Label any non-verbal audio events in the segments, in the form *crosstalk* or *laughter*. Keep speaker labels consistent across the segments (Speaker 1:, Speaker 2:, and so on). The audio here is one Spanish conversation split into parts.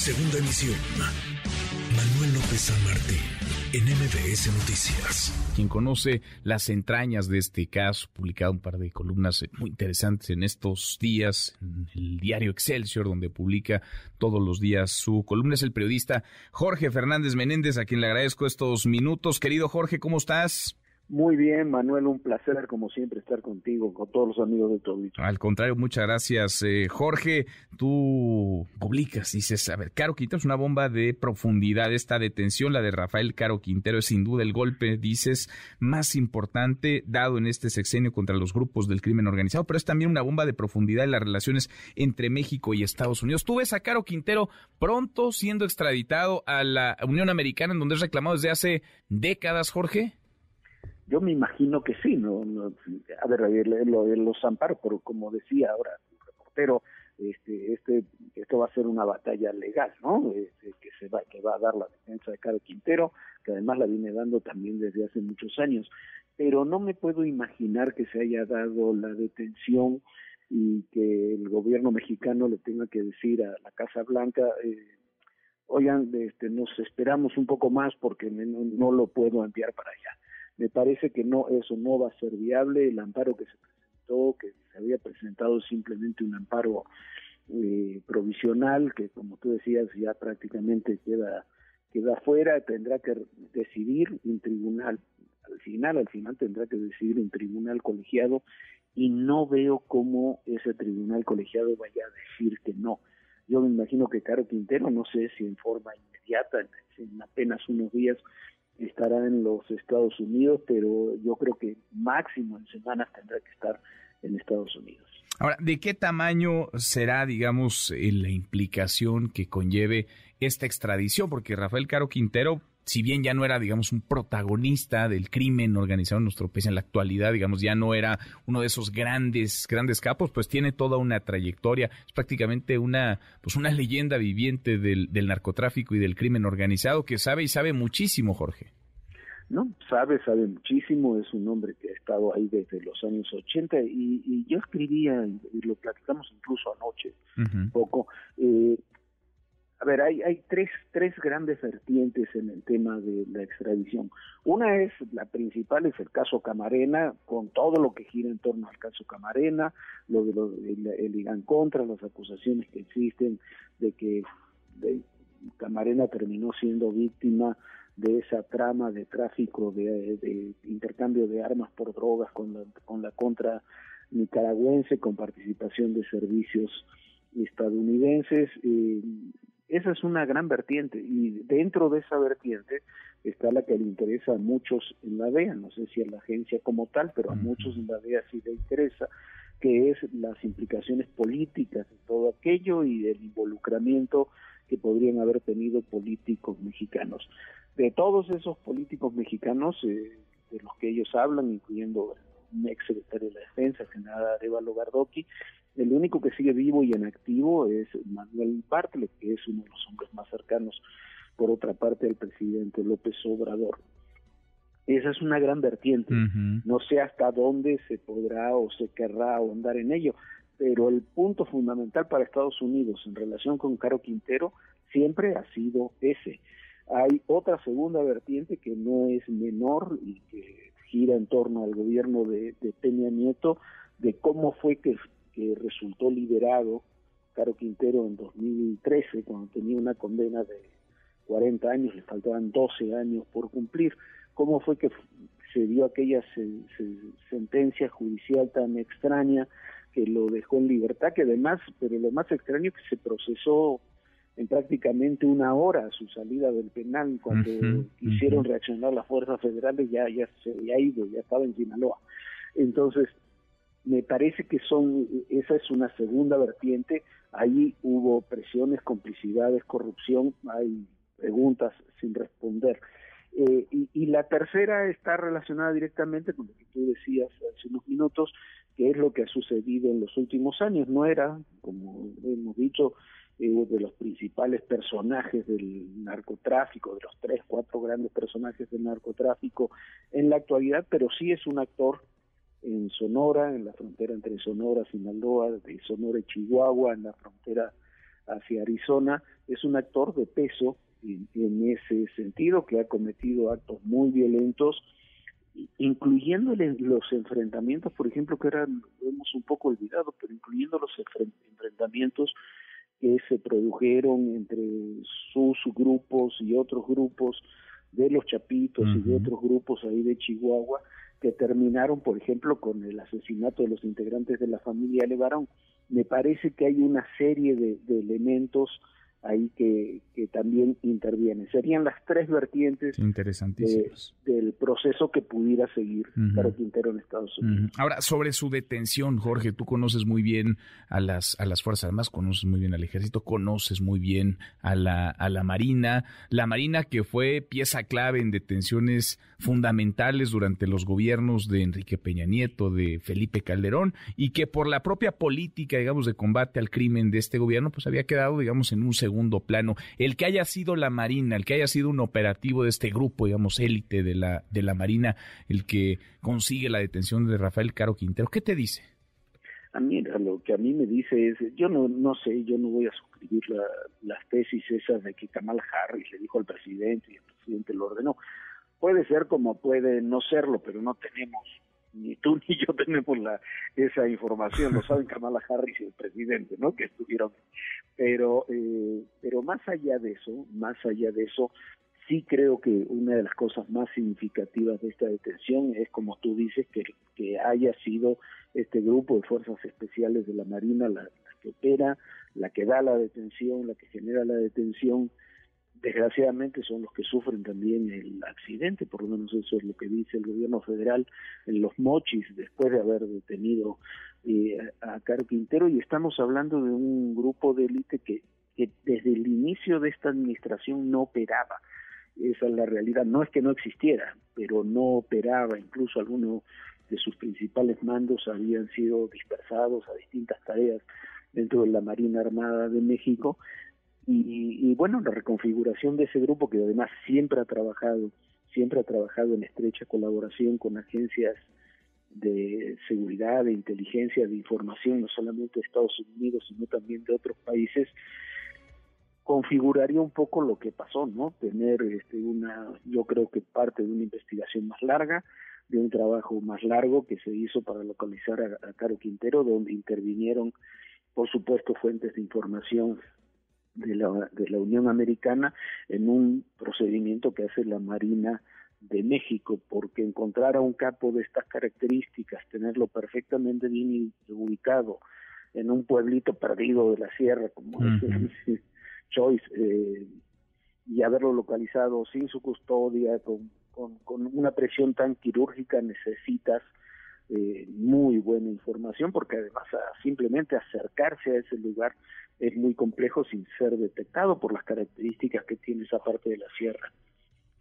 Speaker 1: Segunda emisión. Manuel López San Martín, en MBS Noticias.
Speaker 2: Quien conoce las entrañas de este caso, publicado un par de columnas muy interesantes en estos días en el diario Excelsior, donde publica todos los días su columna, es el periodista Jorge Fernández Menéndez, a quien le agradezco estos minutos. Querido Jorge, ¿cómo estás?
Speaker 3: Muy bien, Manuel, un placer como siempre estar contigo, con todos los amigos de todo.
Speaker 2: Al contrario, muchas gracias. Eh, Jorge, tú publicas, dices, a ver, Caro Quintero es una bomba de profundidad. Esta detención, la de Rafael Caro Quintero, es sin duda el golpe, dices, más importante dado en este sexenio contra los grupos del crimen organizado, pero es también una bomba de profundidad en las relaciones entre México y Estados Unidos. ¿Tú ves a Caro Quintero pronto siendo extraditado a la Unión Americana, en donde es reclamado desde hace décadas, Jorge?
Speaker 3: Yo me imagino que sí, no, a ver, lo, los amparos, pero como decía ahora el reportero, este, este, esto va a ser una batalla legal, ¿no? Este, que se va, que va a dar la defensa de Caro Quintero, que además la viene dando también desde hace muchos años, pero no me puedo imaginar que se haya dado la detención y que el gobierno mexicano le tenga que decir a la Casa Blanca, eh, oigan, este, nos esperamos un poco más porque no lo puedo enviar para allá me parece que no eso no va a ser viable. El amparo que se presentó que se había presentado simplemente un amparo eh, provisional que como tú decías ya prácticamente queda queda fuera tendrá que decidir un tribunal al final al final tendrá que decidir un tribunal colegiado y no veo cómo ese tribunal colegiado vaya a decir que no. Yo me imagino que Caro Quintero no sé si en forma inmediata en apenas unos días estará en los Estados Unidos, pero yo creo que máximo en semanas tendrá que estar en Estados Unidos.
Speaker 2: Ahora, ¿de qué tamaño será, digamos, eh, la implicación que conlleve esta extradición? Porque Rafael Caro Quintero, si bien ya no era, digamos, un protagonista del crimen organizado en nuestro país en la actualidad, digamos, ya no era uno de esos grandes, grandes capos, pues tiene toda una trayectoria, es prácticamente una, pues una leyenda viviente del, del narcotráfico y del crimen organizado que sabe y sabe muchísimo, Jorge.
Speaker 3: ¿no? Sabe, sabe muchísimo, es un hombre que ha estado ahí desde los años 80 y, y yo escribía, y lo platicamos incluso anoche un poco, ver, hay, hay tres, tres grandes vertientes en el tema de la extradición. Una es, la principal es el caso Camarena, con todo lo que gira en torno al caso Camarena, lo de lo, el, el contra, las acusaciones que existen de que Camarena terminó siendo víctima de esa trama de tráfico, de, intercambio de armas por drogas con la, con la contra nicaragüense, con participación de servicios estadounidenses. Eh, esa es una gran vertiente y dentro de esa vertiente está la que le interesa a muchos en la DEA, no sé si a la agencia como tal, pero a muchos en la DEA sí le interesa, que es las implicaciones políticas de todo aquello y el involucramiento que podrían haber tenido políticos mexicanos. De todos esos políticos mexicanos eh, de los que ellos hablan, incluyendo un ex secretario de la Defensa, general Arevalo Gardoqui, el único que sigue vivo y en activo es Manuel Bartlett, que es uno de los hombres más cercanos, por otra parte, al presidente López Obrador. Esa es una gran vertiente. No sé hasta dónde se podrá o se querrá ahondar en ello, pero el punto fundamental para Estados Unidos en relación con Caro Quintero siempre ha sido ese hay otra segunda vertiente que no es menor y que gira en torno al gobierno de, Peña Nieto, de cómo fue que, resultó liberado Caro Quintero en 2013, cuando tenía una condena de 40 años, le faltaban 12 años por cumplir, cómo fue que se dio aquella sentencia judicial tan extraña que lo dejó en libertad, que además, pero lo más extraño es que se procesó en prácticamente una hora su salida del penal cuando quisieron reaccionar las fuerzas federales ya ya se había ido ya estaba en Sinaloa entonces me parece que son esa es una segunda vertiente. Ahí hubo presiones complicidades corrupción hay preguntas sin responder. Eh, y, y, la tercera está relacionada directamente con lo que tú decías hace unos minutos que es lo que ha sucedido en los últimos años. No era como hemos dicho de los principales personajes del narcotráfico, de los tres, cuatro grandes personajes del narcotráfico en la actualidad, pero sí es un actor en Sonora, en la frontera entre Sonora, Sinaloa, de Sonora y Chihuahua, en la frontera hacia Arizona, es un actor de peso en, ese sentido, que ha cometido actos muy violentos, incluyendo los enfrentamientos, por ejemplo, que eran, hemos un poco olvidado, pero incluyendo los enfrentamientos que se produjeron entre sus grupos y otros grupos de los Chapitos y de otros grupos ahí de Chihuahua, que terminaron, por ejemplo, con el asesinato de los integrantes de la familia Levarón. Me parece que hay una serie de, de elementos ahí que, que también interviene. Serían las tres vertientes del proceso que pudiera seguir Caro Quintero en Estados Unidos.
Speaker 2: Ahora, sobre su detención, Jorge, tú conoces muy bien a las, a las Fuerzas Armadas, conoces muy bien al Ejército, conoces muy bien a la, a la Marina, la Marina que fue pieza clave en detenciones fundamentales durante los gobiernos de Enrique Peña Nieto, de Felipe Calderón, y que por la propia política, digamos, de combate al crimen de este gobierno, pues había quedado, digamos, en un segundo segundo plano. El que haya sido la Marina, el que haya sido un operativo de este grupo, digamos, élite de la, de la Marina, el que consigue la detención de Rafael Caro Quintero, ¿qué te dice?
Speaker 3: A mí, lo que a mí me dice es, yo no, no sé, yo no voy a suscribir las tesis esas de que Kamala Harris le dijo al presidente y el presidente lo ordenó. Puede ser como puede no serlo, pero no tenemos ni tú ni yo tenemos la, esa información, lo *laughs* saben Kamala Harris y el presidente, ¿no? Que estuvieron. Pero, eh, pero más allá de eso, más allá de eso, sí creo que una de las cosas más significativas de esta detención es, como tú dices, que, que haya sido este grupo de fuerzas especiales de la Marina la que opera, la que da la detención, la que genera la detención, desgraciadamente son los que sufren también el accidente, por lo menos eso es lo que dice el gobierno federal en los mochis después de haber detenido eh, a Caro Quintero y estamos hablando de un grupo de élite que, que desde el inicio de esta administración no operaba. Esa es la realidad, no es que no existiera, pero no operaba, incluso algunos de sus principales mandos habían sido dispersados a distintas tareas dentro de la Marina Armada de México y, bueno, la reconfiguración de ese grupo que además siempre ha trabajado, siempre ha trabajado en estrecha colaboración con agencias de seguridad, de inteligencia, de información, no solamente de Estados Unidos, sino también de otros países, configuraría un poco lo que pasó, ¿no? Tener este, una, yo creo que parte de una investigación más larga, de un trabajo más largo que se hizo para localizar a, a Caro Quintero, donde intervinieron, por supuesto, fuentes de información de la, de la Unión Americana en un procedimiento que hace la Marina de México, porque encontrar a un capo de estas características, tenerlo perfectamente bien ubicado en un pueblito perdido de la sierra, como dice *laughs* Choice, eh, y haberlo localizado sin su custodia, con, con, con una presión tan quirúrgica, necesitas eh, muy buena información porque además simplemente acercarse a ese lugar es muy complejo sin ser detectado por las características que tiene esa parte de la sierra.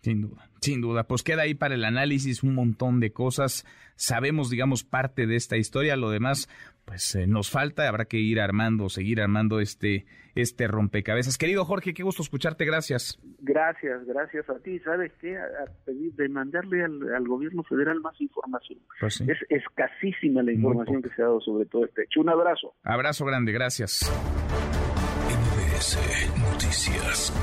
Speaker 2: Sin duda, sin duda. Pues queda ahí para el análisis un montón de cosas. Sabemos, digamos, parte de esta historia. Lo demás, pues eh, nos falta. Habrá que ir armando, seguir armando este, este rompecabezas. Querido Jorge, qué gusto escucharte. Gracias.
Speaker 3: Gracias, gracias a ti. ¿Sabes qué? A, pedir de mandarle al, gobierno federal más información. Pues es escasísima la información que se ha dado sobre todo este hecho. Un abrazo.
Speaker 2: Abrazo grande, gracias.
Speaker 1: Noticias.